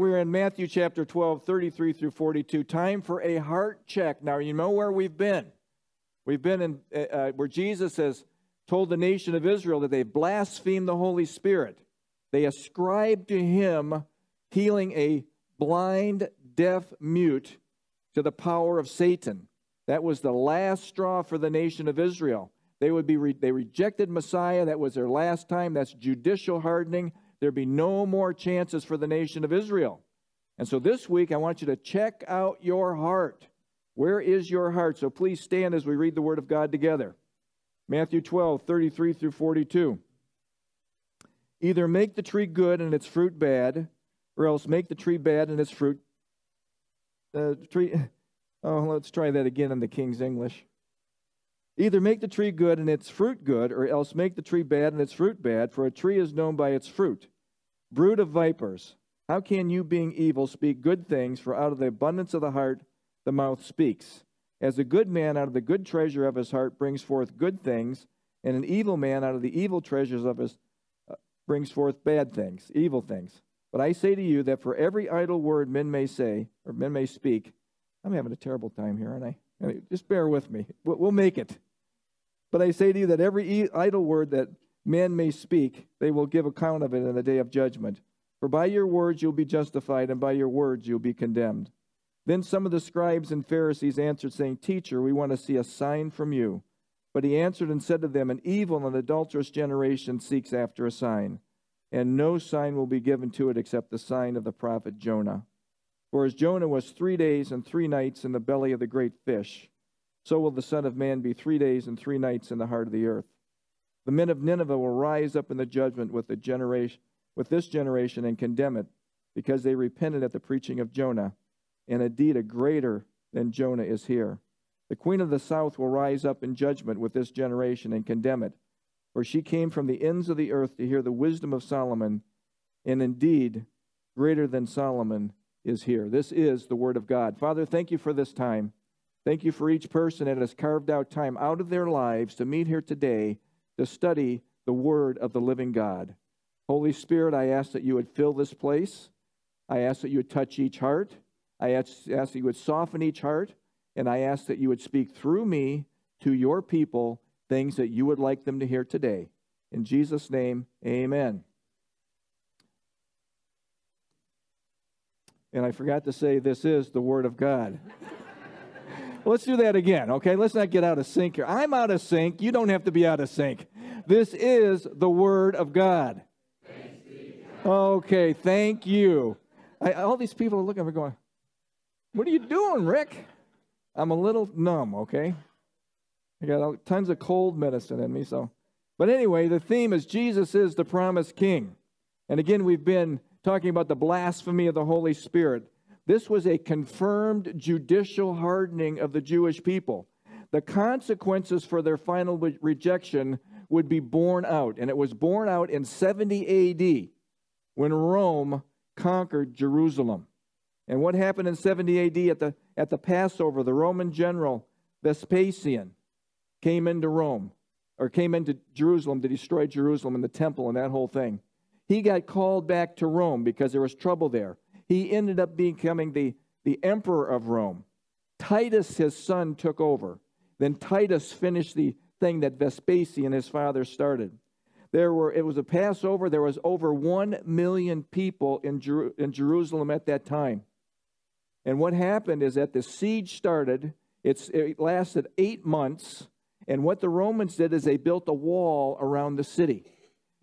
We're in Matthew chapter 12, 33 through 42. Time for a heart check. Now, you know where we've been. We've been in uh, uh, where Jesus has told the nation of Israel that they blasphemed the Holy Spirit. They ascribed to him healing a blind, deaf, mute to the power of Satan. That was the last straw for the nation of Israel. They would be re- they rejected Messiah. That was their last time. That's judicial hardening there'd be no more chances for the nation of Israel. And so this week, I want you to check out your heart. Where is your heart? So please stand as we read the Word of God together. Matthew 12, 33 through 42. Either make the tree good and its fruit bad, or else make the tree bad and its fruit. The uh, tree. Oh, let's try that again in the King's English. Either make the tree good and its fruit good, or else make the tree bad and its fruit bad, for a tree is known by its fruit. Brood of vipers, how can you, being evil, speak good things? For out of the abundance of the heart the mouth speaks. As a good man out of the good treasure of his heart brings forth good things, and an evil man out of the evil treasures of his uh, brings forth bad things, evil things. But I say to you that for every idle word men may say, or men may speak, I'm having a terrible time here, aren't I? Just bear with me. We'll make it. But I say to you that every idle word that men may speak, they will give account of it in the day of judgment. For by your words you'll be justified, and by your words you'll be condemned. Then some of the scribes and Pharisees answered, saying, Teacher, we want to see a sign from you. But he answered and said to them, An evil and adulterous generation seeks after a sign, and no sign will be given to it except the sign of the prophet Jonah. For as Jonah was three days and three nights in the belly of the great fish, so will the Son of Man be three days and three nights in the heart of the earth. The men of Nineveh will rise up in the judgment with the generation with this generation and condemn it, because they repented at the preaching of Jonah, and indeed a greater than Jonah is here. The queen of the south will rise up in judgment with this generation and condemn it, for she came from the ends of the earth to hear the wisdom of Solomon, and indeed greater than Solomon is here. This is the word of God. Father, thank you for this time. Thank you for each person that has carved out time out of their lives to meet here today to study the Word of the living God. Holy Spirit, I ask that you would fill this place. I ask that you would touch each heart. I ask, ask that you would soften each heart. And I ask that you would speak through me to your people things that you would like them to hear today. In Jesus' name, amen. And I forgot to say, this is the Word of God. Let's do that again, okay? Let's not get out of sync here. I'm out of sync. You don't have to be out of sync. This is the Word of God. Okay, thank you. I, all these people are looking at me going, What are you doing, Rick? I'm a little numb, okay? I got tons of cold medicine in me, so. But anyway, the theme is Jesus is the promised king. And again, we've been talking about the blasphemy of the Holy Spirit. This was a confirmed judicial hardening of the Jewish people. The consequences for their final rejection would be borne out, and it was borne out in 70 AD when Rome conquered Jerusalem. And what happened in 70 AD at the, at the Passover? The Roman general Vespasian came into Rome, or came into Jerusalem to destroy Jerusalem and the temple and that whole thing. He got called back to Rome because there was trouble there he ended up becoming the, the emperor of Rome. Titus, his son, took over. Then Titus finished the thing that Vespasian, his father, started. There were, it was a Passover. There was over one million people in, Jer- in Jerusalem at that time. And what happened is that the siege started. It's, it lasted eight months. And what the Romans did is they built a wall around the city.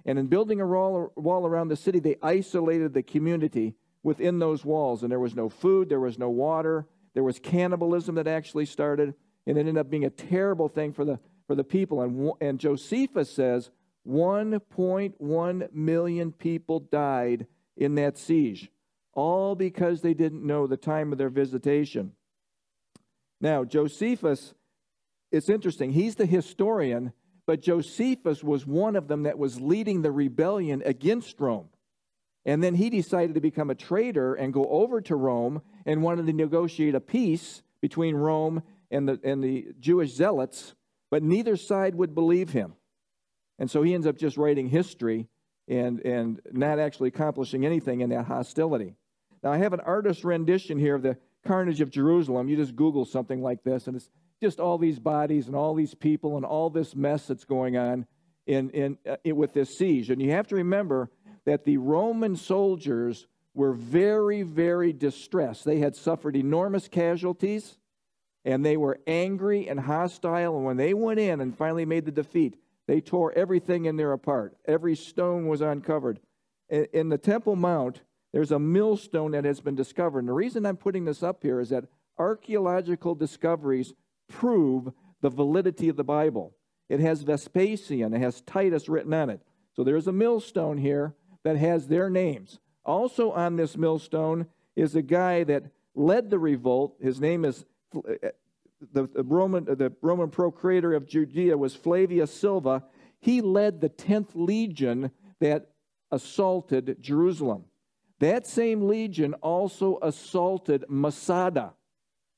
And in building a wall, wall around the city, they isolated the community within those walls. And there was no food, there was no water, there was cannibalism that actually started, and it ended up being a terrible thing for the, for the people. And, and Josephus says 1.1 million people died in that siege, all because they didn't know the time of their visitation. Now, Josephus, it's interesting, he's the historian, but Josephus was one of them that was leading the rebellion against Rome. And then he decided to become a traitor and go over to Rome and wanted to negotiate a peace between Rome and the, and the Jewish zealots, but neither side would believe him. And so he ends up just writing history and, and not actually accomplishing anything in that hostility. Now, I have an artist rendition here of the carnage of Jerusalem. You just Google something like this, and it's just all these bodies and all these people and all this mess that's going on in, in, uh, with this siege. And you have to remember that the Roman soldiers were very, very distressed. They had suffered enormous casualties, and they were angry and hostile. And when they went in and finally made the defeat, they tore everything in there apart. Every stone was uncovered. In the Temple Mount, there's a millstone that has been discovered. And the reason I'm putting this up here is that archaeological discoveries prove the validity of the Bible. It has Vespasian, it has Titus written on it. So there's a millstone here that has their names. Also on this millstone is a guy that led the revolt. His name is the, Roman the Roman procurator of Judea was Flavius Silva. He led the 10th legion that assaulted Jerusalem. That same legion also assaulted Masada.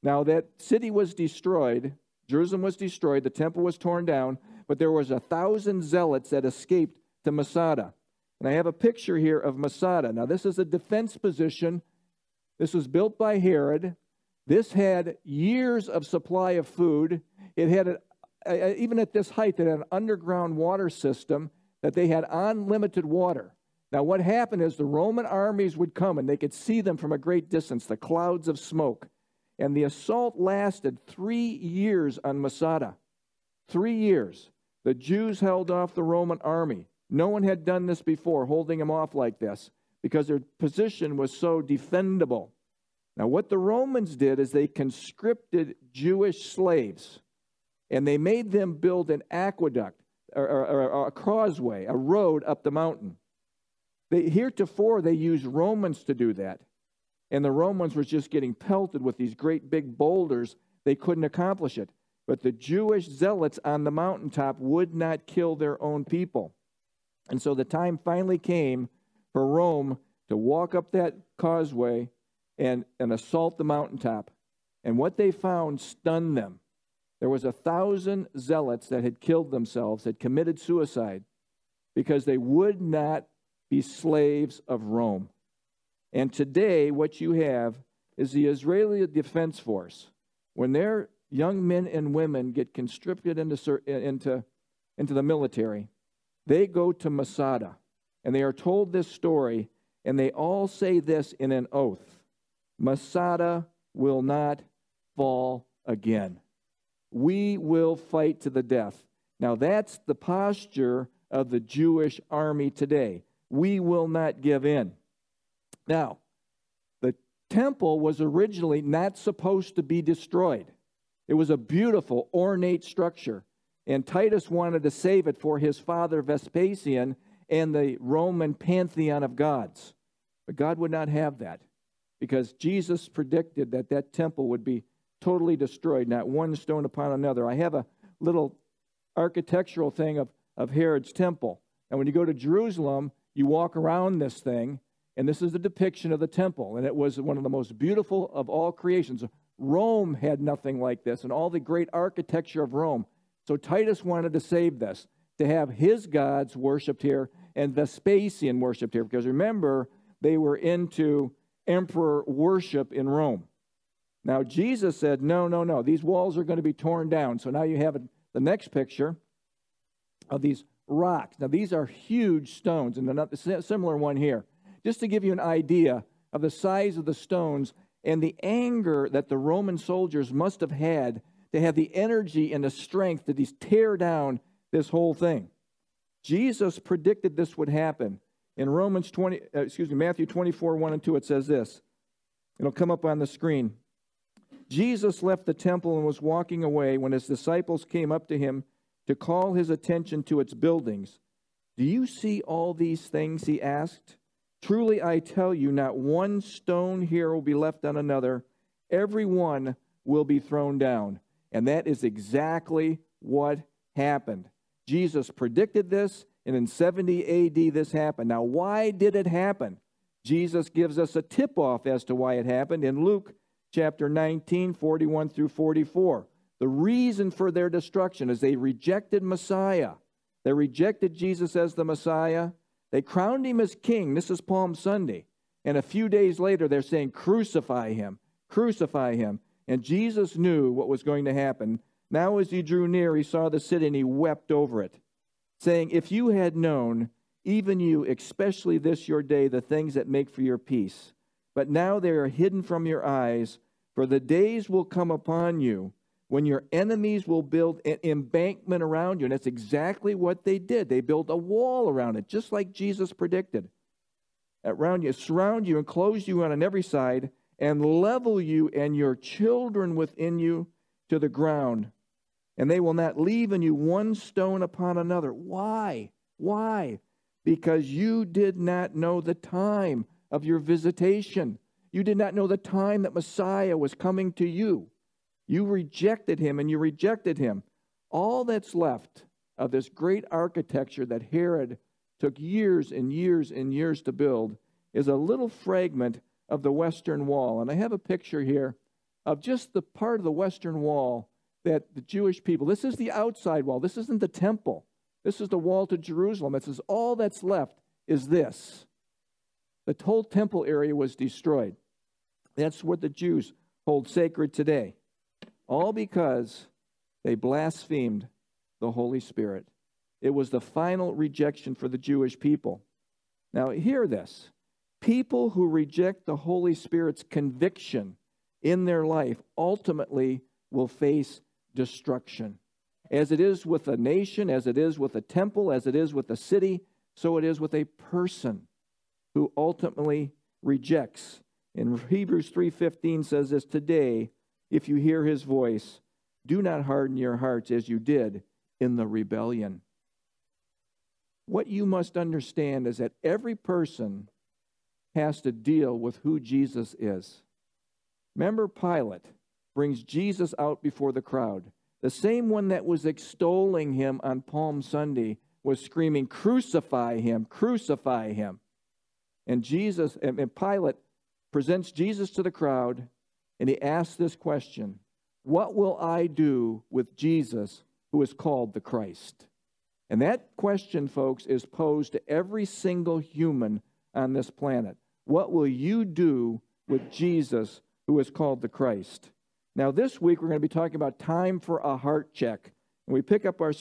Now, that city was destroyed, Jerusalem was destroyed, the temple was torn down, but there was a thousand zealots that escaped to Masada. And I have a picture here of Masada. Now, this is a defense position. This was built by Herod. This had years of supply of food. It had, a, a, even at this height, it had an underground water system that they had unlimited water. Now, what happened is the Roman armies would come and they could see them from a great distance, the clouds of smoke. And the assault lasted three years on Masada. Three years. The Jews held off the Roman army. No one had done this before, holding them off like this, because their position was so defendable. Now, what the Romans did is they conscripted Jewish slaves, and they made them build an aqueduct, or, or, or a causeway, a road up the mountain. They, heretofore, they used Romans to do that. And the Romans were just getting pelted with these great big boulders. They couldn't accomplish it. But the Jewish zealots on the mountaintop would not kill their own people. And so the time finally came for Rome to walk up that causeway and, and assault the mountaintop. And what they found stunned them. There was a thousand zealots that had killed themselves, had committed suicide, because they would not be slaves of Rome. And today, what you have is the Israeli Defense Force. When their young men and women get conscripted into, into, into the military, they go to Masada and they are told this story, and they all say this in an oath Masada will not fall again. We will fight to the death. Now, that's the posture of the Jewish army today we will not give in. Now, the temple was originally not supposed to be destroyed. It was a beautiful, ornate structure, and Titus wanted to save it for his father Vespasian and the Roman pantheon of gods. But God would not have that because Jesus predicted that that temple would be totally destroyed, not one stone upon another. I have a little architectural thing of, of Herod's temple. And when you go to Jerusalem, you walk around this thing, and this is a depiction of the temple, and it was one of the most beautiful of all creations. Rome had nothing like this, and all the great architecture of Rome. So Titus wanted to save this, to have his gods worshiped here and Vespasian worshiped here, because remember, they were into emperor worship in Rome. Now, Jesus said, No, no, no, these walls are going to be torn down. So now you have the next picture of these rocks. Now, these are huge stones, and another similar one here. Just to give you an idea of the size of the stones and the anger that the Roman soldiers must have had to have the energy and the strength to just tear down this whole thing. Jesus predicted this would happen. In Romans 20, uh, excuse me, Matthew 24, 1 and 2, it says this. It'll come up on the screen. Jesus left the temple and was walking away when his disciples came up to him to call his attention to its buildings. Do you see all these things? He asked. Truly, I tell you, not one stone here will be left on another. Every one will be thrown down. And that is exactly what happened. Jesus predicted this, and in 70 AD, this happened. Now, why did it happen? Jesus gives us a tip off as to why it happened in Luke chapter 19, 41 through 44. The reason for their destruction is they rejected Messiah. They rejected Jesus as the Messiah. They crowned him as king. This is Palm Sunday. And a few days later, they're saying, Crucify him, crucify him. And Jesus knew what was going to happen. Now, as he drew near, he saw the city and he wept over it, saying, If you had known, even you, especially this your day, the things that make for your peace. But now they are hidden from your eyes, for the days will come upon you when your enemies will build an embankment around you. And that's exactly what they did. They built a wall around it, just like Jesus predicted. Around you, surround you, and close you on every side, and level you and your children within you to the ground. And they will not leave in you one stone upon another. Why? Why? Because you did not know the time of your visitation. You did not know the time that Messiah was coming to you. You rejected him and you rejected him. All that's left of this great architecture that Herod took years and years and years to build is a little fragment of the Western Wall. And I have a picture here of just the part of the Western Wall that the Jewish people, this is the outside wall, this isn't the temple, this is the wall to Jerusalem. It says all that's left is this. The whole temple area was destroyed. That's what the Jews hold sacred today all because they blasphemed the Holy Spirit. It was the final rejection for the Jewish people. Now, hear this people who reject the Holy Spirit's conviction in their life ultimately will face destruction. As it is with a nation, as it is with a temple, as it is with a city, so it is with a person who ultimately rejects. In Hebrews 3:15 says this, today if you hear his voice, do not harden your hearts as you did in the rebellion. What you must understand is that every person has to deal with who Jesus is. Remember, Pilate brings Jesus out before the crowd. The same one that was extolling him on Palm Sunday was screaming, Crucify him, crucify him. And Jesus and Pilate presents Jesus to the crowd and he asks this question What will I do with Jesus who is called the Christ? And that question, folks, is posed to every single human on this planet. What will you do with Jesus who is called the Christ? Now, this week we're going to be talking about time for a heart check. And we pick up our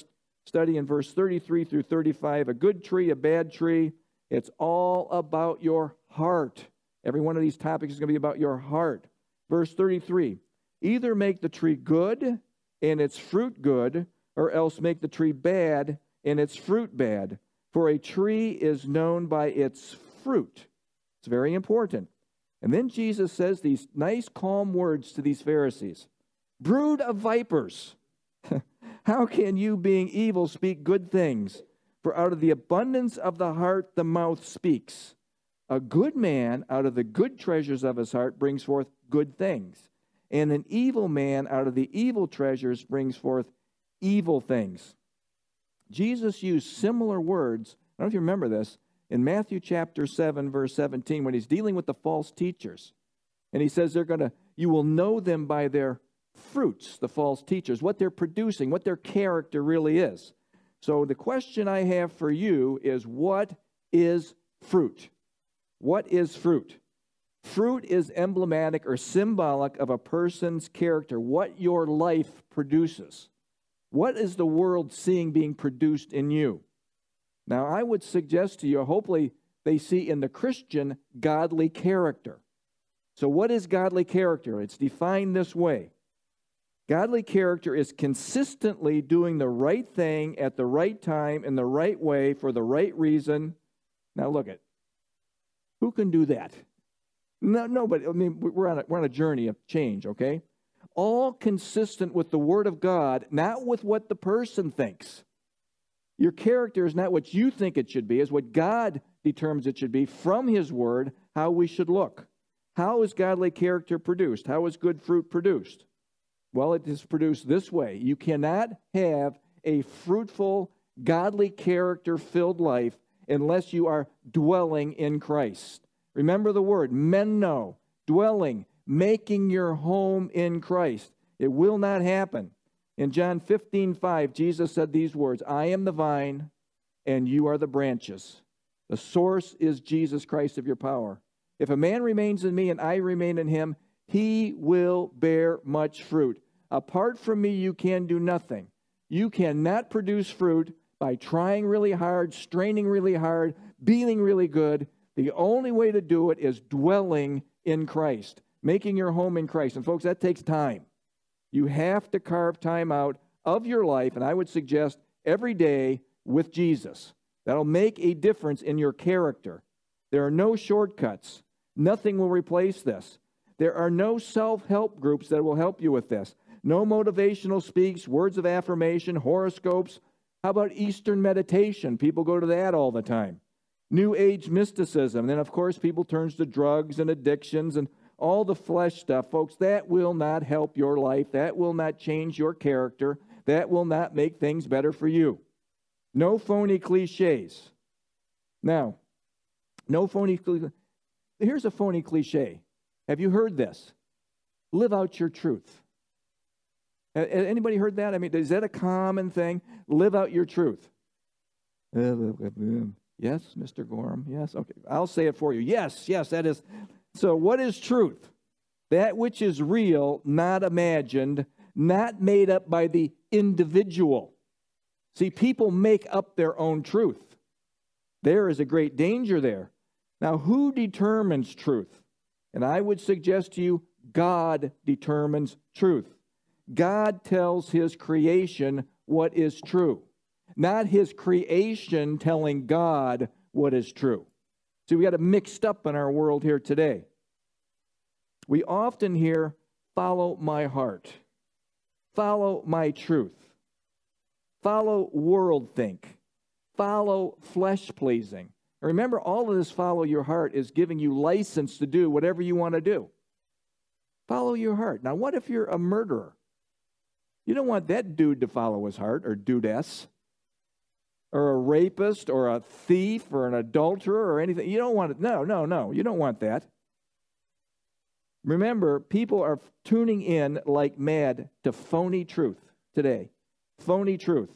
study in verse 33 through 35 a good tree, a bad tree. It's all about your heart. Every one of these topics is going to be about your heart. Verse 33 Either make the tree good and its fruit good, or else make the tree bad and its fruit bad. For a tree is known by its fruit. It's very important. And then Jesus says these nice, calm words to these Pharisees Brood of vipers, how can you, being evil, speak good things? For out of the abundance of the heart, the mouth speaks. A good man out of the good treasures of his heart brings forth good things. And an evil man out of the evil treasures brings forth evil things. Jesus used similar words. I don't know if you remember this in Matthew chapter 7, verse 17, when he's dealing with the false teachers. And he says they're going to, you will know them by their fruits, the false teachers, what they're producing, what their character really is. So the question I have for you is what is fruit? What is fruit? Fruit is emblematic or symbolic of a person's character, what your life produces. What is the world seeing being produced in you? Now, I would suggest to you, hopefully, they see in the Christian godly character. So, what is godly character? It's defined this way Godly character is consistently doing the right thing at the right time in the right way for the right reason. Now, look at who can do that? No, nobody. I mean, we're on, a, we're on a journey of change, okay? All consistent with the Word of God, not with what the person thinks. Your character is not what you think it should be, is what God determines it should be from His Word, how we should look. How is godly character produced? How is good fruit produced? Well, it is produced this way. You cannot have a fruitful, godly character filled life unless you are dwelling in Christ. Remember the word, meno, dwelling, making your home in Christ. It will not happen. In John 15, 5, Jesus said these words I am the vine, and you are the branches. The source is Jesus Christ of your power. If a man remains in me and I remain in him, he will bear much fruit. Apart from me, you can do nothing. You cannot produce fruit by trying really hard, straining really hard, being really good. The only way to do it is dwelling in Christ, making your home in Christ. And folks, that takes time. You have to carve time out of your life, and I would suggest every day with Jesus. That'll make a difference in your character. There are no shortcuts. Nothing will replace this. There are no self help groups that will help you with this. No motivational speaks, words of affirmation, horoscopes. How about Eastern meditation? People go to that all the time. New Age mysticism. And then, of course, people turns to drugs and addictions and all the flesh stuff. Folks, that will not help your life. That will not change your character. That will not make things better for you. No phony cliches. Now, no phony cliches. Here's a phony cliche. Have you heard this? Live out your truth. Anybody heard that? I mean, is that a common thing? Live out your truth. Uh, uh, uh, um, yes, Mr. Gorham. Yes. Okay. I'll say it for you. Yes, yes, that is. So, what is truth? That which is real, not imagined, not made up by the individual. See, people make up their own truth. There is a great danger there. Now, who determines truth? And I would suggest to you, God determines truth. God tells his creation what is true, not his creation telling God what is true. See, we got it mixed up in our world here today. We often hear, follow my heart, follow my truth, follow world think, follow flesh pleasing. Remember, all of this follow your heart is giving you license to do whatever you want to do. Follow your heart. Now, what if you're a murderer? You don't want that dude to follow his heart or dudess or a rapist or a thief or an adulterer or anything. You don't want it. No, no, no. You don't want that. Remember, people are tuning in like mad to phony truth today. Phony truth.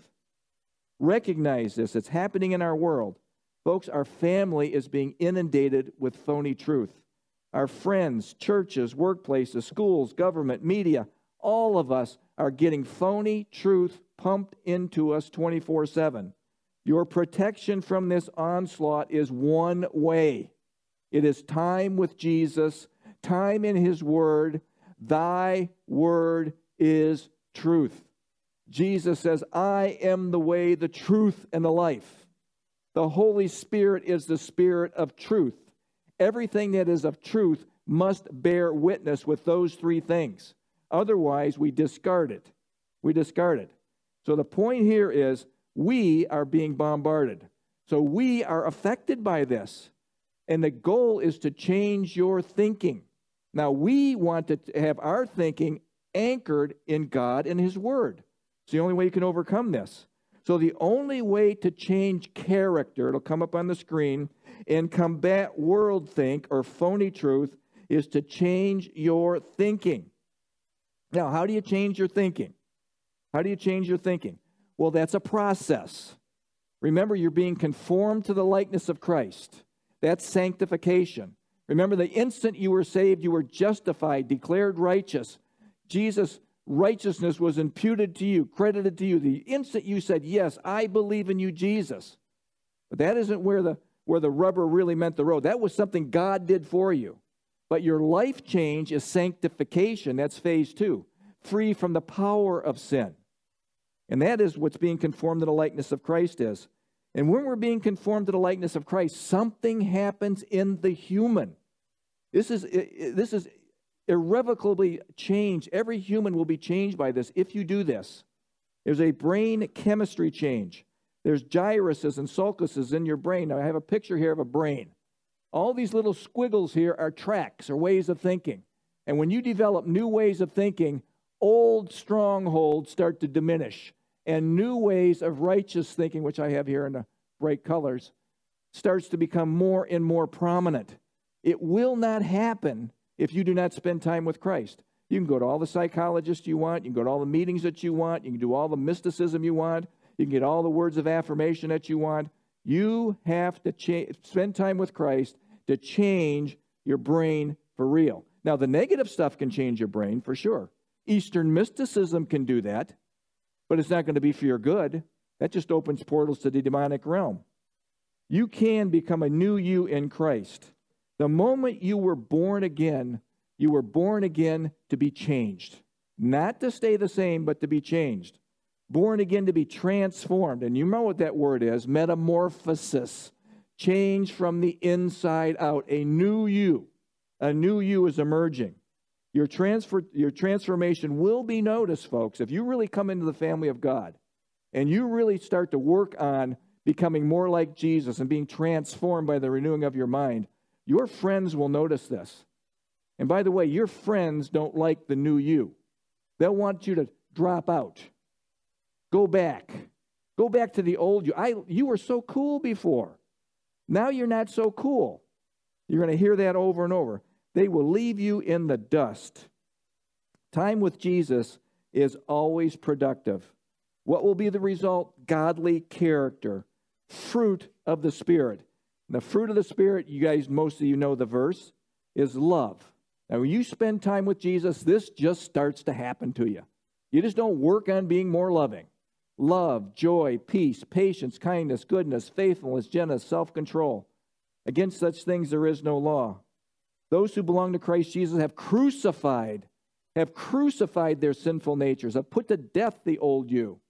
Recognize this. It's happening in our world. Folks, our family is being inundated with phony truth. Our friends, churches, workplaces, schools, government, media, all of us are getting phony truth pumped into us 24 7. Your protection from this onslaught is one way it is time with Jesus, time in His Word. Thy Word is truth. Jesus says, I am the way, the truth, and the life. The Holy Spirit is the Spirit of truth. Everything that is of truth must bear witness with those three things. Otherwise, we discard it. We discard it. So the point here is we are being bombarded. So we are affected by this. And the goal is to change your thinking. Now, we want to have our thinking anchored in God and His Word. It's the only way you can overcome this. So, the only way to change character, it'll come up on the screen, and combat world think or phony truth is to change your thinking. Now, how do you change your thinking? How do you change your thinking? Well, that's a process. Remember, you're being conformed to the likeness of Christ. That's sanctification. Remember, the instant you were saved, you were justified, declared righteous. Jesus' righteousness was imputed to you, credited to you. The instant you said, Yes, I believe in you, Jesus. But that isn't where the, where the rubber really meant the road. That was something God did for you. But your life change is sanctification. That's phase two, free from the power of sin. And that is what's being conformed to the likeness of Christ is. And when we're being conformed to the likeness of Christ, something happens in the human. This is, this is irrevocably changed. Every human will be changed by this if you do this. There's a brain chemistry change. There's gyruses and sulcuses in your brain. Now, I have a picture here of a brain. All these little squiggles here are tracks or ways of thinking. And when you develop new ways of thinking, old strongholds start to diminish. And new ways of righteous thinking, which I have here in the bright colors, starts to become more and more prominent. It will not happen if you do not spend time with Christ. You can go to all the psychologists you want, you can go to all the meetings that you want, you can do all the mysticism you want, you can get all the words of affirmation that you want. You have to cha- spend time with Christ to change your brain for real. Now, the negative stuff can change your brain for sure. Eastern mysticism can do that, but it's not going to be for your good. That just opens portals to the demonic realm. You can become a new you in Christ. The moment you were born again, you were born again to be changed. Not to stay the same, but to be changed. Born again to be transformed. And you know what that word is metamorphosis. Change from the inside out. A new you. A new you is emerging. Your, transfer, your transformation will be noticed, folks. If you really come into the family of God and you really start to work on becoming more like Jesus and being transformed by the renewing of your mind, your friends will notice this. And by the way, your friends don't like the new you. They'll want you to drop out. Go back. Go back to the old you. I, you were so cool before. Now you're not so cool. You're going to hear that over and over. They will leave you in the dust. Time with Jesus is always productive. What will be the result? Godly character, fruit of the Spirit. And the fruit of the Spirit, you guys, most of you know the verse, is love. Now, when you spend time with Jesus, this just starts to happen to you. You just don't work on being more loving. Love, joy, peace, patience, kindness, goodness, faithfulness, gentleness, self control. Against such things there is no law. Those who belong to Christ Jesus have crucified, have crucified their sinful natures, have put to death the old you.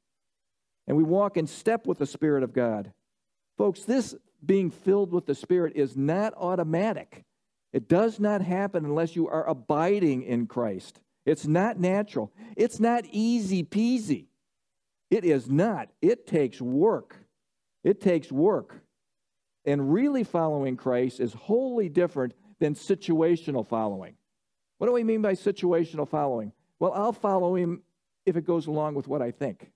And we walk in step with the Spirit of God. Folks, this being filled with the Spirit is not automatic. It does not happen unless you are abiding in Christ. It's not natural. It's not easy peasy. It is not. It takes work. It takes work. And really following Christ is wholly different than situational following. What do we mean by situational following? Well, I'll follow him if it goes along with what I think.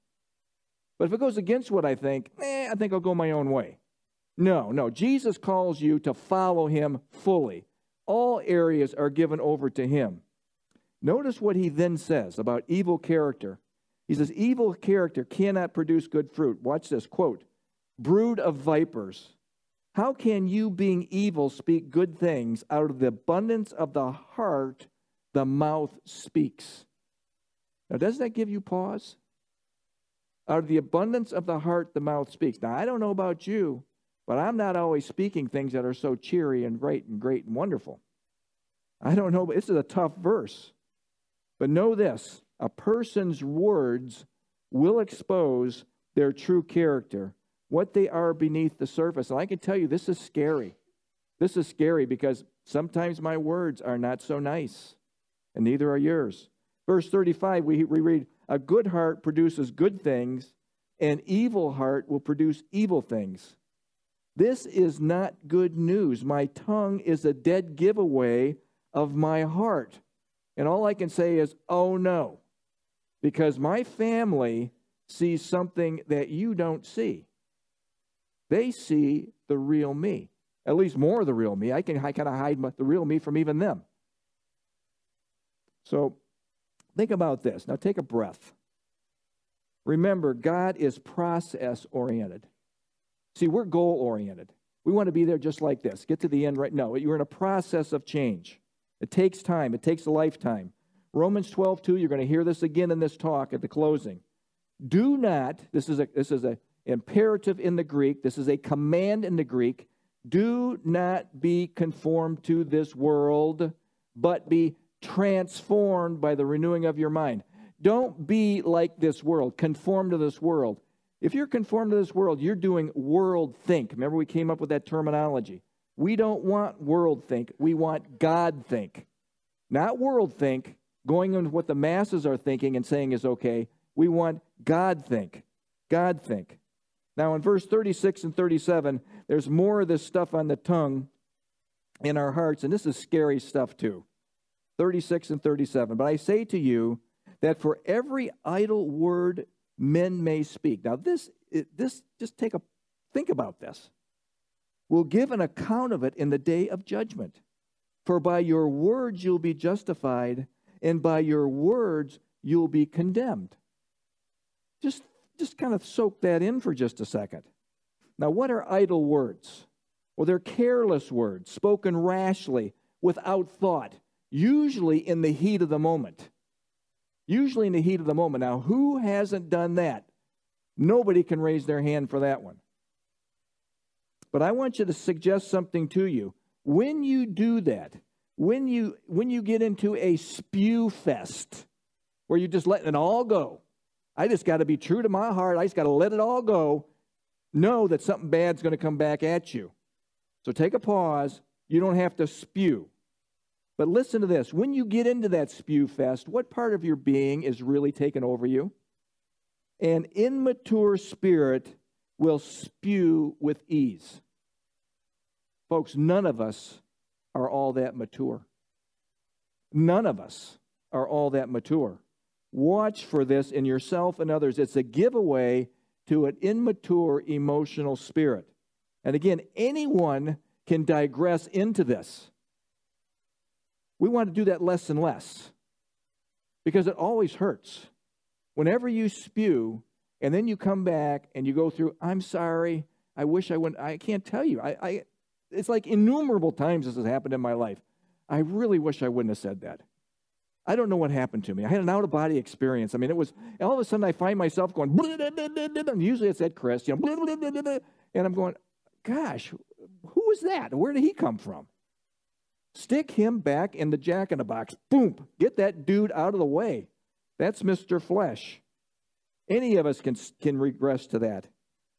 But if it goes against what I think, eh, I think I'll go my own way. No, no. Jesus calls you to follow him fully. All areas are given over to him. Notice what he then says about evil character. He says, Evil character cannot produce good fruit. Watch this quote Brood of vipers. How can you, being evil, speak good things? Out of the abundance of the heart, the mouth speaks. Now, doesn't that give you pause? Out of the abundance of the heart, the mouth speaks. Now, I don't know about you, but I'm not always speaking things that are so cheery and great and great and wonderful. I don't know, but this is a tough verse. But know this a person's words will expose their true character what they are beneath the surface. And I can tell you, this is scary. This is scary because sometimes my words are not so nice, and neither are yours. Verse 35, we, we read, A good heart produces good things, an evil heart will produce evil things. This is not good news. My tongue is a dead giveaway of my heart. And all I can say is, oh no, because my family sees something that you don't see. They see the real me, at least more of the real me. I can I kind of hide my, the real me from even them. So think about this. Now take a breath. Remember, God is process oriented. See, we're goal oriented. We want to be there just like this. Get to the end right now. You're in a process of change. It takes time, it takes a lifetime. Romans 12, 2, you're going to hear this again in this talk at the closing. Do not, this is a this is a imperative in the Greek. This is a command in the Greek. Do not be conformed to this world, but be transformed by the renewing of your mind. Don't be like this world, conform to this world. If you're conformed to this world, you're doing world think. Remember, we came up with that terminology. We don't want world think, we want God think. Not world think, going into what the masses are thinking and saying is okay. We want God think. God think. Now, in verse 36 and 37, there's more of this stuff on the tongue in our hearts, and this is scary stuff too. 36 and 37. But I say to you that for every idle word men may speak. Now, this, this just take a think about this. We'll give an account of it in the day of judgment. For by your words you'll be justified, and by your words you'll be condemned. Just just kind of soak that in for just a second. Now, what are idle words? Well, they're careless words, spoken rashly, without thought, usually in the heat of the moment. Usually in the heat of the moment. Now, who hasn't done that? Nobody can raise their hand for that one. But I want you to suggest something to you. When you do that, when you when you get into a spew fest where you're just letting it all go, I just got to be true to my heart. I just got to let it all go. Know that something bad's going to come back at you. So take a pause. You don't have to spew. But listen to this. When you get into that spew fest, what part of your being is really taken over you? An immature spirit will spew with ease. Folks, none of us are all that mature. None of us are all that mature. Watch for this in yourself and others. It's a giveaway to an immature emotional spirit. And again, anyone can digress into this. We want to do that less and less because it always hurts. Whenever you spew and then you come back and you go through, I'm sorry, I wish I wouldn't, I can't tell you. I, I, it's like innumerable times this has happened in my life. I really wish I wouldn't have said that. I don't know what happened to me. I had an out of body experience. I mean, it was all of a sudden I find myself going, and usually it's at Chris, you know, and I'm going, gosh, who was that? Where did he come from? Stick him back in the jack in the box. Boom. Get that dude out of the way. That's Mr. Flesh. Any of us can, can regress to that.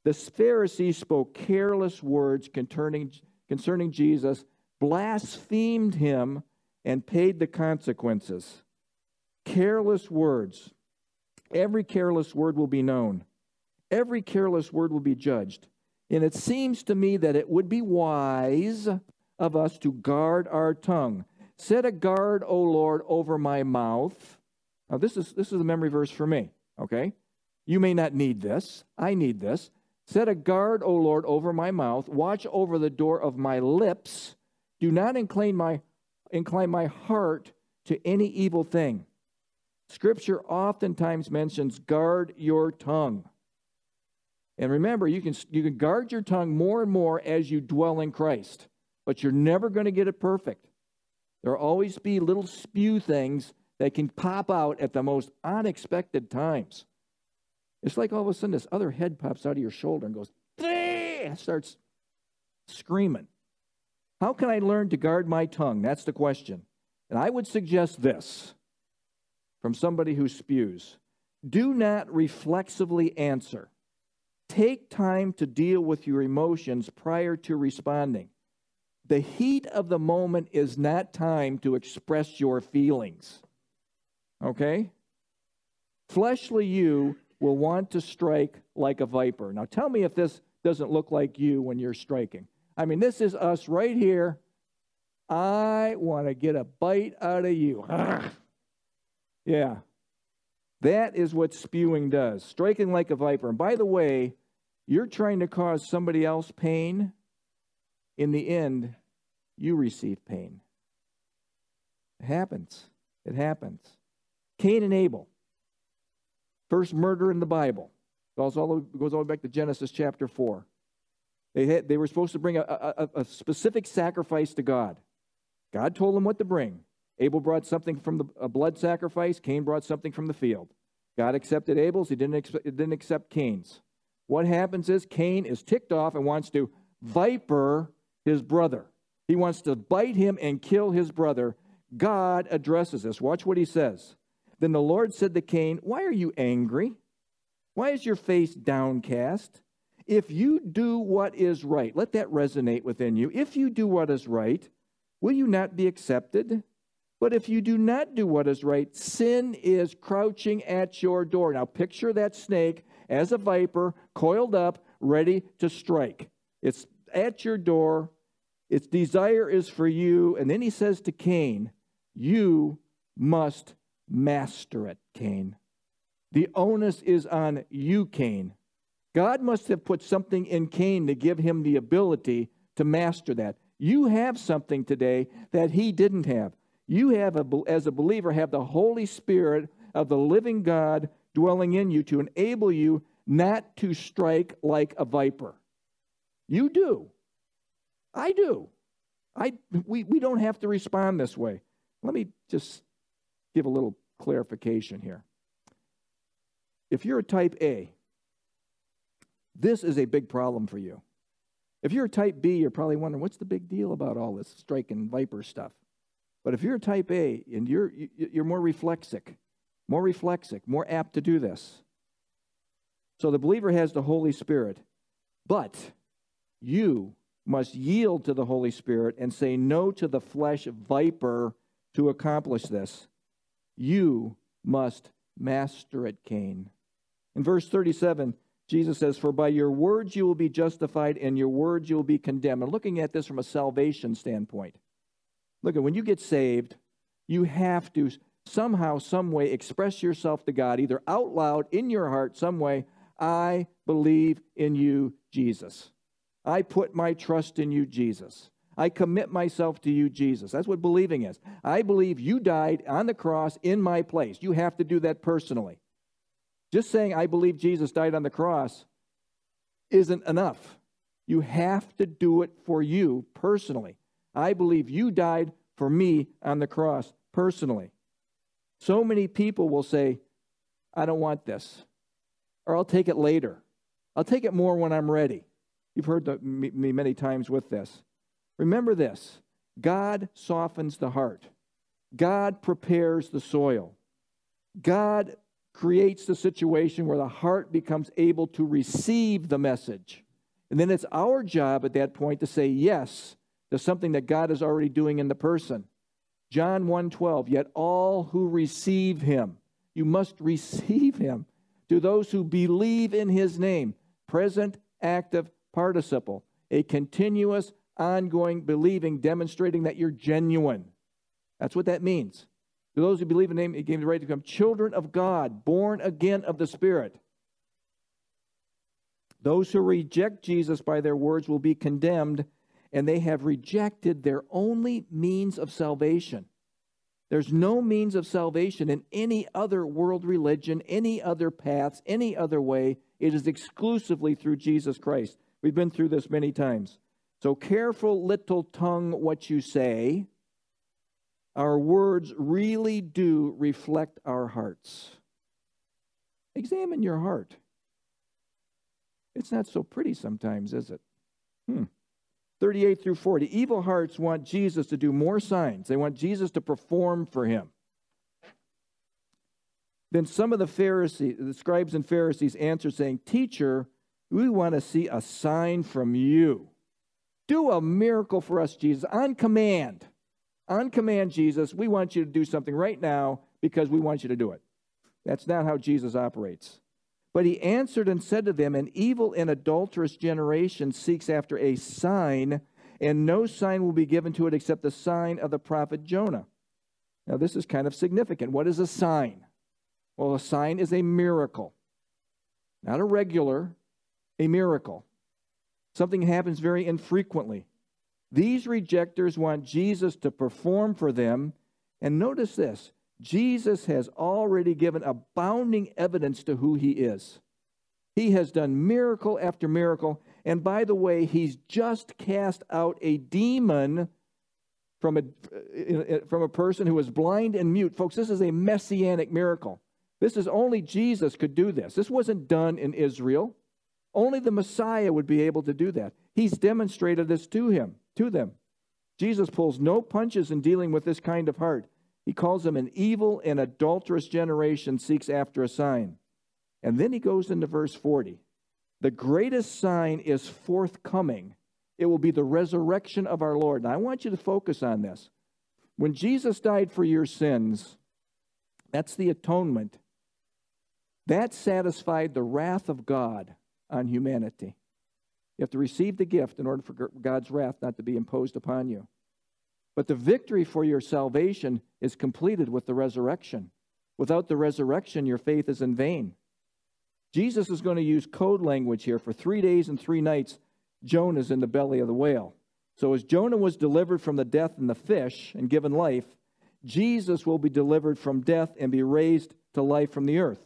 The Pharisees spoke careless words concerning, concerning Jesus, blasphemed him, and paid the consequences. Careless words. Every careless word will be known, every careless word will be judged. And it seems to me that it would be wise of us to guard our tongue. Set a guard, O Lord, over my mouth. Now, this is, this is a memory verse for me, okay? You may not need this. I need this. Set a guard, O Lord, over my mouth. Watch over the door of my lips. Do not incline my, incline my heart to any evil thing. Scripture oftentimes mentions guard your tongue. And remember, you can, you can guard your tongue more and more as you dwell in Christ but you're never going to get it perfect. There'll always be little spew things that can pop out at the most unexpected times. It's like all of a sudden this other head pops out of your shoulder and goes, starts screaming. How can I learn to guard my tongue? That's the question. And I would suggest this from somebody who spews do not reflexively answer. Take time to deal with your emotions prior to responding. The heat of the moment is not time to express your feelings. Okay? Fleshly you will want to strike like a viper. Now tell me if this doesn't look like you when you're striking. I mean, this is us right here. I want to get a bite out of you. yeah. That is what spewing does. Striking like a viper. And by the way, you're trying to cause somebody else pain in the end, you receive pain. It happens. It happens. Cain and Abel, first murder in the Bible, goes all, the, goes all the way back to Genesis chapter 4. They, had, they were supposed to bring a, a, a specific sacrifice to God. God told them what to bring. Abel brought something from the, a blood sacrifice, Cain brought something from the field. God accepted Abel's, he didn't, didn't accept Cain's. What happens is Cain is ticked off and wants to viper his brother. He wants to bite him and kill his brother. God addresses this. Watch what he says. Then the Lord said to Cain, Why are you angry? Why is your face downcast? If you do what is right, let that resonate within you. If you do what is right, will you not be accepted? But if you do not do what is right, sin is crouching at your door. Now picture that snake as a viper, coiled up, ready to strike. It's at your door. Its desire is for you. And then he says to Cain, You must master it, Cain. The onus is on you, Cain. God must have put something in Cain to give him the ability to master that. You have something today that he didn't have. You have, a, as a believer, have the Holy Spirit of the living God dwelling in you to enable you not to strike like a viper. You do. I do. I, we, we don't have to respond this way. Let me just give a little clarification here. If you're a type A, this is a big problem for you. If you're a type B, you're probably wondering what's the big deal about all this strike and viper stuff. But if you're a type A and you're you're more reflexic, more reflexic, more apt to do this. So the believer has the Holy Spirit, but you must yield to the Holy Spirit and say no to the flesh viper to accomplish this. You must master it, Cain. In verse 37, Jesus says, For by your words you will be justified, and your words you will be condemned. And looking at this from a salvation standpoint, look at when you get saved, you have to somehow, some way express yourself to God, either out loud in your heart, some way, I believe in you, Jesus. I put my trust in you, Jesus. I commit myself to you, Jesus. That's what believing is. I believe you died on the cross in my place. You have to do that personally. Just saying, I believe Jesus died on the cross isn't enough. You have to do it for you personally. I believe you died for me on the cross personally. So many people will say, I don't want this, or I'll take it later. I'll take it more when I'm ready. You've heard the, me, me many times with this. Remember this God softens the heart, God prepares the soil, God creates the situation where the heart becomes able to receive the message. And then it's our job at that point to say yes to something that God is already doing in the person. John 1:12 Yet all who receive him you must receive him to those who believe in his name present active participle a continuous ongoing believing demonstrating that you're genuine that's what that means to those who believe in him, he gave the right to become children of God, born again of the Spirit. Those who reject Jesus by their words will be condemned, and they have rejected their only means of salvation. There's no means of salvation in any other world religion, any other paths, any other way. It is exclusively through Jesus Christ. We've been through this many times. So, careful, little tongue, what you say our words really do reflect our hearts. Examine your heart. It's not so pretty sometimes, is it? Hmm. 38 through 40. Evil hearts want Jesus to do more signs, they want Jesus to perform for him. Then some of the Pharisees, the scribes and Pharisees answered, saying, Teacher, we want to see a sign from you. Do a miracle for us, Jesus, on command on command, Jesus, we want you to do something right now because we want you to do it. That's not how Jesus operates. But he answered and said to them, An evil and adulterous generation seeks after a sign, and no sign will be given to it except the sign of the prophet Jonah. Now, this is kind of significant. What is a sign? Well, a sign is a miracle, not a regular, a miracle. Something happens very infrequently. These rejectors want Jesus to perform for them. And notice this Jesus has already given abounding evidence to who he is. He has done miracle after miracle. And by the way, he's just cast out a demon from a, from a person who was blind and mute. Folks, this is a messianic miracle. This is only Jesus could do this. This wasn't done in Israel. Only the Messiah would be able to do that. He's demonstrated this to him to them. Jesus pulls no punches in dealing with this kind of heart. He calls them an evil and adulterous generation seeks after a sign. And then he goes into verse 40. The greatest sign is forthcoming. It will be the resurrection of our Lord. Now, I want you to focus on this. When Jesus died for your sins, that's the atonement. That satisfied the wrath of God on humanity. You have to receive the gift in order for God's wrath not to be imposed upon you. But the victory for your salvation is completed with the resurrection. Without the resurrection, your faith is in vain. Jesus is going to use code language here. For three days and three nights, Jonah's in the belly of the whale. So, as Jonah was delivered from the death in the fish and given life, Jesus will be delivered from death and be raised to life from the earth.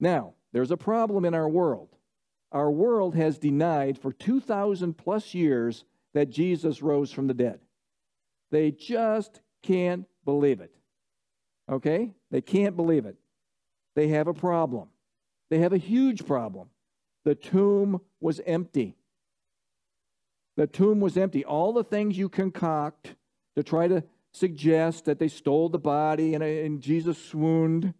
Now, there's a problem in our world our world has denied for 2,000 plus years that Jesus rose from the dead. They just can't believe it. Okay? They can't believe it. They have a problem. They have a huge problem. The tomb was empty. The tomb was empty. All the things you concoct to try to suggest that they stole the body and, uh, and Jesus swooned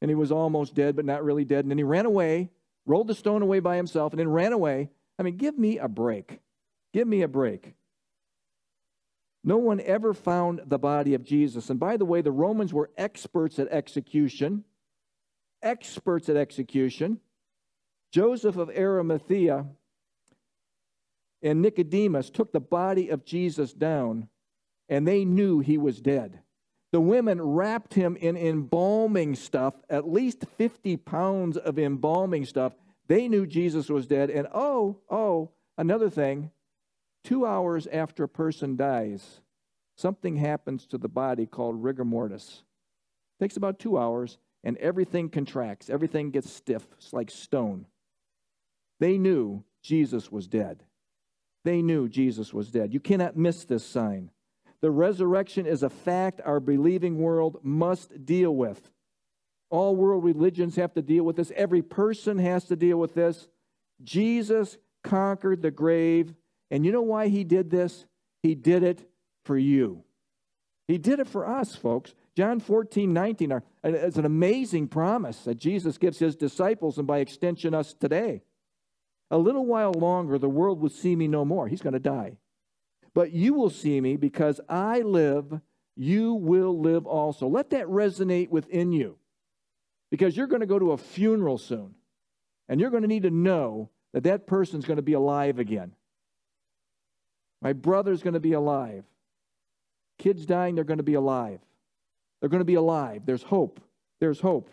and he was almost dead, but not really dead. And then he ran away, rolled the stone away by himself, and then ran away. I mean, give me a break. Give me a break. No one ever found the body of Jesus. And by the way, the Romans were experts at execution. Experts at execution. Joseph of Arimathea and Nicodemus took the body of Jesus down, and they knew he was dead. The women wrapped him in embalming stuff, at least 50 pounds of embalming stuff. They knew Jesus was dead. And oh, oh, another thing Two hours after a person dies, something happens to the body called rigor mortis. It takes about two hours, and everything contracts. Everything gets stiff. It's like stone. They knew Jesus was dead. They knew Jesus was dead. You cannot miss this sign. The resurrection is a fact our believing world must deal with. All world religions have to deal with this. Every person has to deal with this. Jesus conquered the grave and you know why he did this? He did it for you. He did it for us, folks. John 14, 19 are, is an amazing promise that Jesus gives his disciples and by extension us today. A little while longer, the world will see me no more. He's going to die. But you will see me because I live, you will live also. Let that resonate within you because you're going to go to a funeral soon and you're going to need to know that that person's going to be alive again. My brother's going to be alive. Kids dying, they're going to be alive. They're going to be alive. There's hope. There's hope.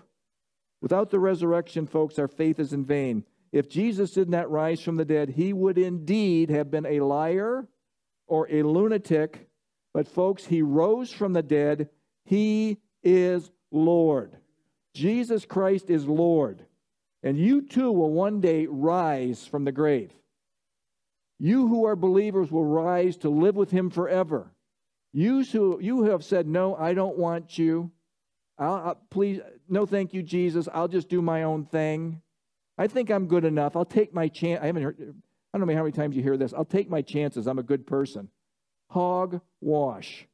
Without the resurrection, folks, our faith is in vain. If Jesus did not rise from the dead, he would indeed have been a liar or a lunatic. But, folks, he rose from the dead. He is Lord. Jesus Christ is Lord. And you too will one day rise from the grave. You who are believers will rise to live with him forever. You who, you who have said, No, I don't want you. I'll, I'll, please, no, thank you, Jesus. I'll just do my own thing. I think I'm good enough. I'll take my chance. I haven't heard, I don't know how many times you hear this. I'll take my chances. I'm a good person. Hog wash.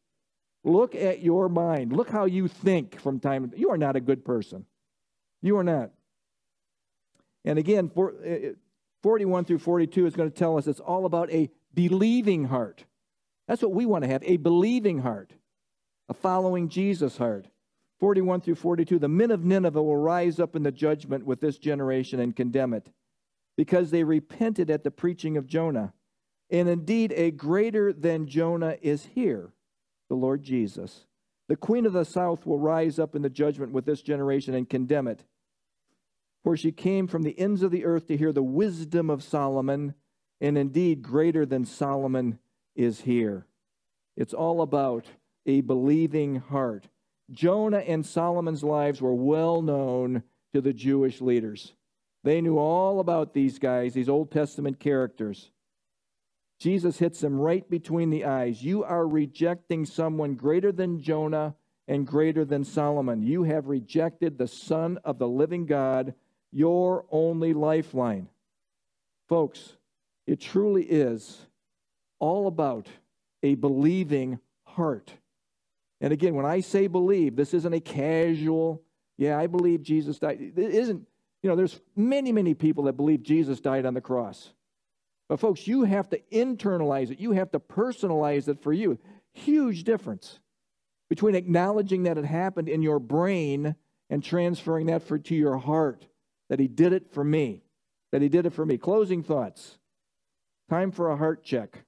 Look at your mind. Look how you think from time. You are not a good person. You are not. And again, for, uh, uh, 41 through 42 is going to tell us it's all about a believing heart. That's what we want to have a believing heart, a following Jesus heart. 41 through 42 the men of Nineveh will rise up in the judgment with this generation and condemn it because they repented at the preaching of Jonah. And indeed, a greater than Jonah is here, the Lord Jesus. The queen of the south will rise up in the judgment with this generation and condemn it for she came from the ends of the earth to hear the wisdom of Solomon, and indeed, greater than Solomon is here. It's all about a believing heart. Jonah and Solomon's lives were well known to the Jewish leaders. They knew all about these guys, these Old Testament characters. Jesus hits them right between the eyes. You are rejecting someone greater than Jonah and greater than Solomon. You have rejected the Son of the living God your only lifeline. Folks, it truly is all about a believing heart. And again, when I say believe, this isn't a casual, yeah, I believe Jesus died. It isn't, you know, there's many, many people that believe Jesus died on the cross. But folks, you have to internalize it. You have to personalize it for you. Huge difference between acknowledging that it happened in your brain and transferring that for, to your heart that He did it for me, that He did it for me. Closing thoughts. Time for a heart check.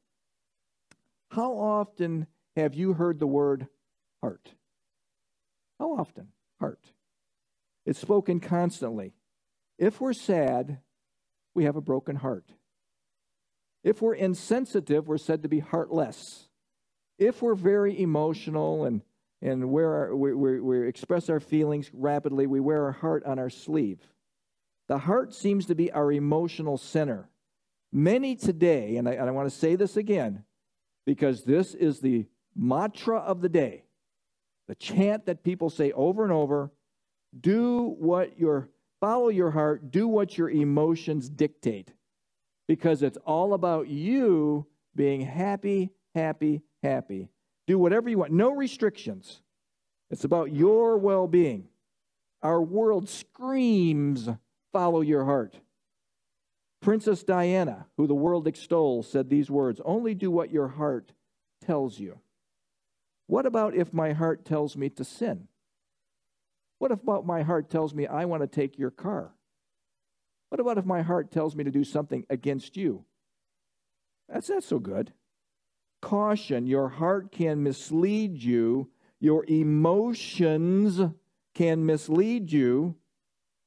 How often have you heard the word heart? How often? Heart. It's spoken constantly. If we're sad, we have a broken heart. If we're insensitive, we're said to be heartless. If we're very emotional and, and wear our, we, we, we express our feelings rapidly, we wear our heart on our sleeve. The heart seems to be our emotional center. Many today, and I, and I want to say this again, because this is the mantra of the day, the chant that people say over and over do what your follow your heart, do what your emotions dictate. Because it's all about you being happy, happy, happy. Do whatever you want, no restrictions. It's about your well being. Our world screams, follow your heart. Princess Diana, who the world extols, said these words Only do what your heart tells you. What about if my heart tells me to sin? What about my heart tells me I want to take your car? What about if my heart tells me to do something against you? That's not so good. Caution, your heart can mislead you, your emotions can mislead you.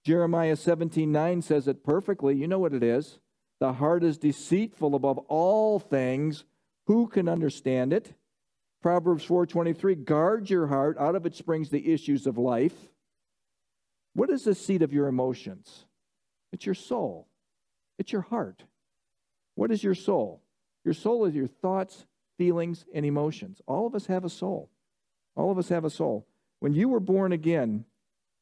Jeremiah 17 9 says it perfectly. You know what it is. The heart is deceitful above all things. Who can understand it? Proverbs 4:23 Guard your heart, out of it springs the issues of life. What is the seat of your emotions? It's your soul. It's your heart. What is your soul? Your soul is your thoughts, feelings, and emotions. All of us have a soul. All of us have a soul. When you were born again,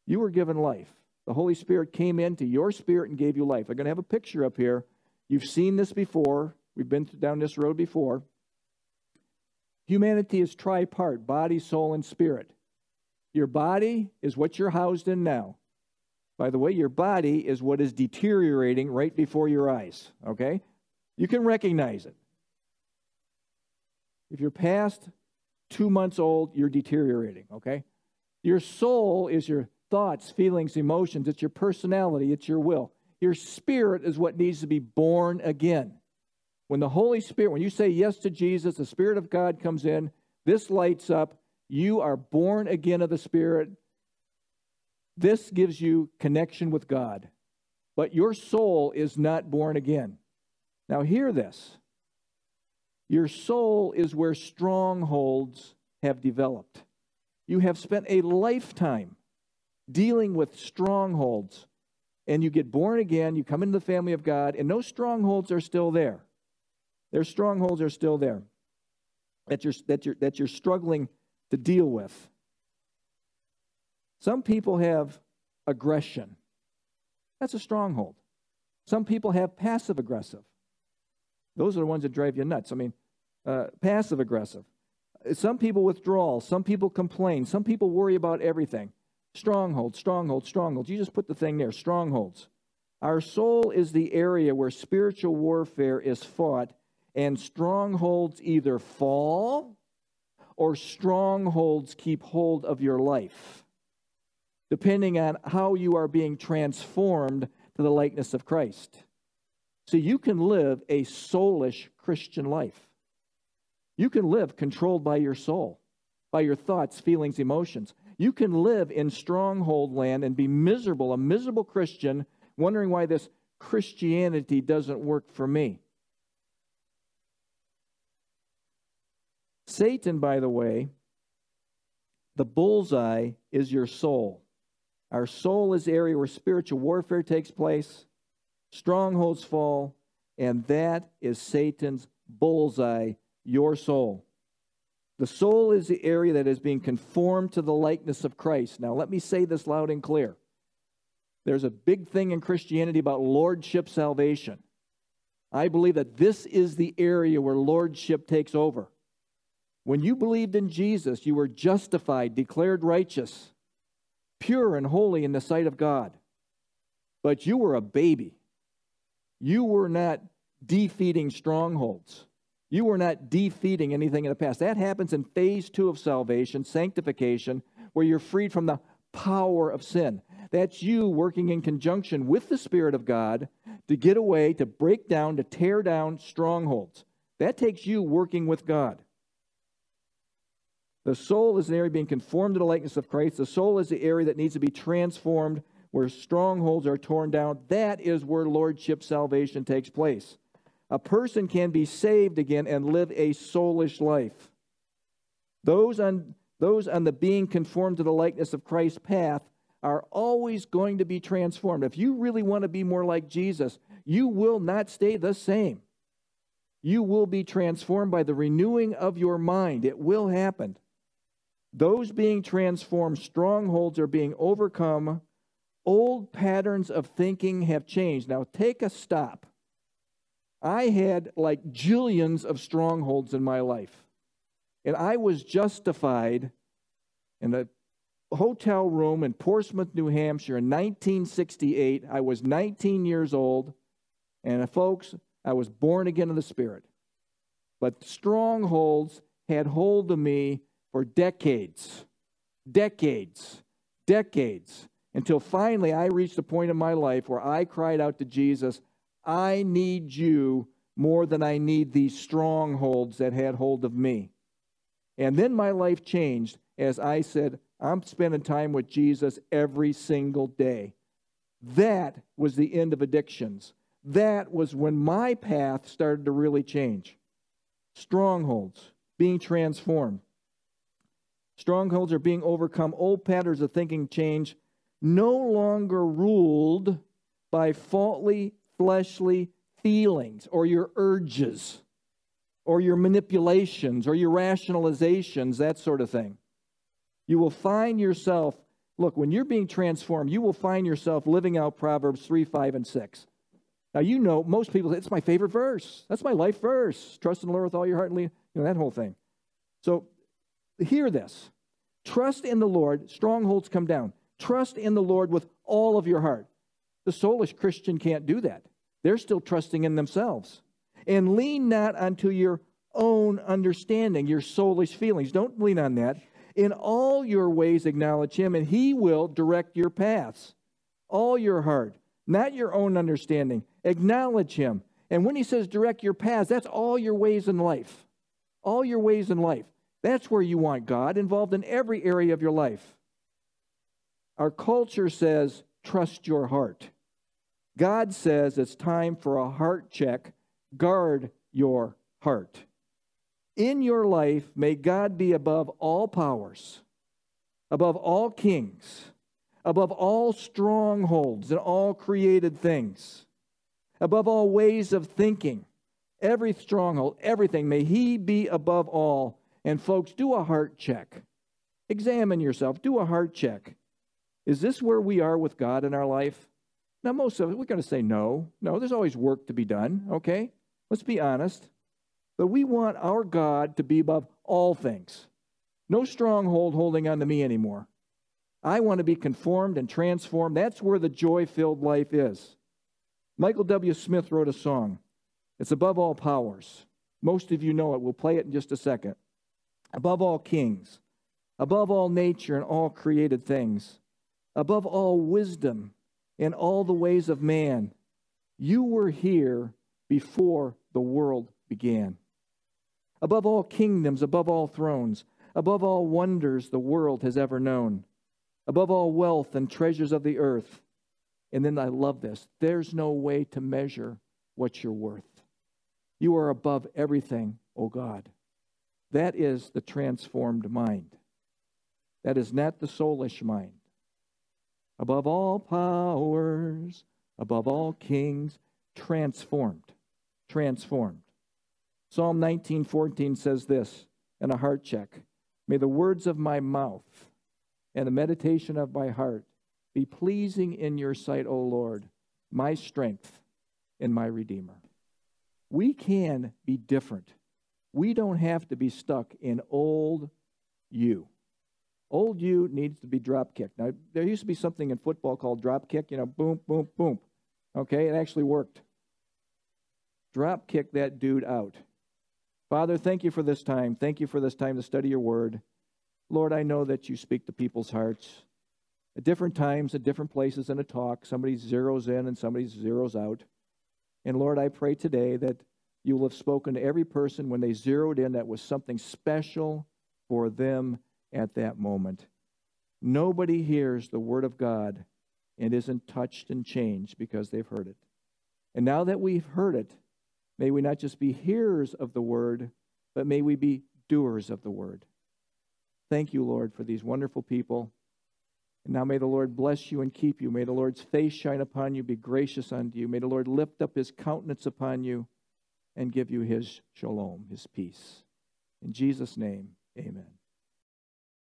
you were given life. The Holy Spirit came into your spirit and gave you life. I'm going to have a picture up here. You've seen this before. We've been down this road before. Humanity is tripart body, soul, and spirit. Your body is what you're housed in now. By the way, your body is what is deteriorating right before your eyes, okay? You can recognize it. If you're past two months old, you're deteriorating, okay? Your soul is your thoughts, feelings, emotions, it's your personality, it's your will. Your spirit is what needs to be born again. When the Holy Spirit, when you say yes to Jesus, the Spirit of God comes in, this lights up, you are born again of the Spirit. This gives you connection with God. But your soul is not born again. Now, hear this. Your soul is where strongholds have developed. You have spent a lifetime dealing with strongholds, and you get born again, you come into the family of God, and those strongholds are still there. Their strongholds are still there that you're, that you're, that you're struggling to deal with. Some people have aggression. That's a stronghold. Some people have passive aggressive. Those are the ones that drive you nuts. I mean, uh, passive aggressive. Some people withdraw. Some people complain. Some people worry about everything. Strongholds, strongholds, strongholds. You just put the thing there strongholds. Our soul is the area where spiritual warfare is fought and strongholds either fall or strongholds keep hold of your life, depending on how you are being transformed to the likeness of Christ. So you can live a soulish Christian life. You can live controlled by your soul, by your thoughts, feelings, emotions. You can live in stronghold land and be miserable, a miserable Christian, wondering why this Christianity doesn't work for me. Satan, by the way, the bullseye is your soul. Our soul is area where spiritual warfare takes place, strongholds fall, and that is Satan's bullseye, your soul. The soul is the area that is being conformed to the likeness of Christ. Now, let me say this loud and clear. There's a big thing in Christianity about lordship salvation. I believe that this is the area where lordship takes over. When you believed in Jesus, you were justified, declared righteous, pure and holy in the sight of God. But you were a baby. You were not defeating strongholds. You were not defeating anything in the past. That happens in phase two of salvation, sanctification, where you're freed from the power of sin. That's you working in conjunction with the Spirit of God to get away, to break down, to tear down strongholds. That takes you working with God. The soul is the area being conformed to the likeness of Christ. The soul is the area that needs to be transformed, where strongholds are torn down. That is where lordship salvation takes place. A person can be saved again and live a soulish life. Those on, those on the being conformed to the likeness of Christ's path are always going to be transformed. If you really want to be more like Jesus, you will not stay the same. You will be transformed by the renewing of your mind. It will happen. Those being transformed, strongholds are being overcome. Old patterns of thinking have changed. Now, take a stop. I had like jillions of strongholds in my life. And I was justified in a hotel room in Portsmouth, New Hampshire in 1968. I was 19 years old. And uh, folks, I was born again in the Spirit. But strongholds had hold of me for decades, decades, decades, until finally I reached a point in my life where I cried out to Jesus, I need you more than I need these strongholds that had hold of me. And then my life changed as I said, I'm spending time with Jesus every single day. That was the end of addictions. That was when my path started to really change. Strongholds being transformed. Strongholds are being overcome. Old patterns of thinking change, no longer ruled by faulty fleshly feelings or your urges or your manipulations or your rationalizations, that sort of thing. You will find yourself, look, when you're being transformed, you will find yourself living out Proverbs 3, 5, and 6. Now, you know, most people say, it's my favorite verse. That's my life verse. Trust in the Lord with all your heart and lean, you know, that whole thing. So, hear this. Trust in the Lord, strongholds come down. Trust in the Lord with all of your heart. The soulish Christian can't do that. They're still trusting in themselves. And lean not unto your own understanding, your soulish feelings. Don't lean on that. In all your ways, acknowledge him, and he will direct your paths. All your heart, not your own understanding. Acknowledge him. And when he says direct your paths, that's all your ways in life. All your ways in life. That's where you want God involved in every area of your life. Our culture says, trust your heart. God says it's time for a heart check. Guard your heart. In your life, may God be above all powers, above all kings, above all strongholds and all created things, above all ways of thinking, every stronghold, everything. May He be above all. And folks, do a heart check. Examine yourself. Do a heart check. Is this where we are with God in our life? Now, most of us, we're going to say no. No, there's always work to be done, okay? Let's be honest. But we want our God to be above all things. No stronghold holding on to me anymore. I want to be conformed and transformed. That's where the joy filled life is. Michael W. Smith wrote a song. It's above all powers. Most of you know it. We'll play it in just a second. Above all kings, above all nature and all created things, above all wisdom in all the ways of man. You were here before the world began. Above all kingdoms, above all thrones, above all wonders the world has ever known, above all wealth and treasures of the earth. And then I love this there's no way to measure what you're worth. You are above everything, O God. That is the transformed mind. That is not the soulish mind above all powers, above all kings, transformed. Transformed. Psalm 19:14 says this in a heart check. May the words of my mouth and the meditation of my heart be pleasing in your sight, O Lord, my strength and my redeemer. We can be different. We don't have to be stuck in old you. Old you needs to be drop kicked. Now, there used to be something in football called drop kick, you know, boom, boom, boom. Okay, it actually worked. Drop kick that dude out. Father, thank you for this time. Thank you for this time to study your word. Lord, I know that you speak to people's hearts at different times, at different places in a talk. Somebody zeroes in and somebody zeroes out. And Lord, I pray today that you will have spoken to every person when they zeroed in that was something special for them at that moment. Nobody hears the Word of God and isn't touched and changed because they've heard it. And now that we've heard it, may we not just be hearers of the Word, but may we be doers of the Word. Thank you, Lord, for these wonderful people. And now may the Lord bless you and keep you. May the Lord's face shine upon you, be gracious unto you. May the Lord lift up his countenance upon you and give you his shalom, his peace. In Jesus' name, amen.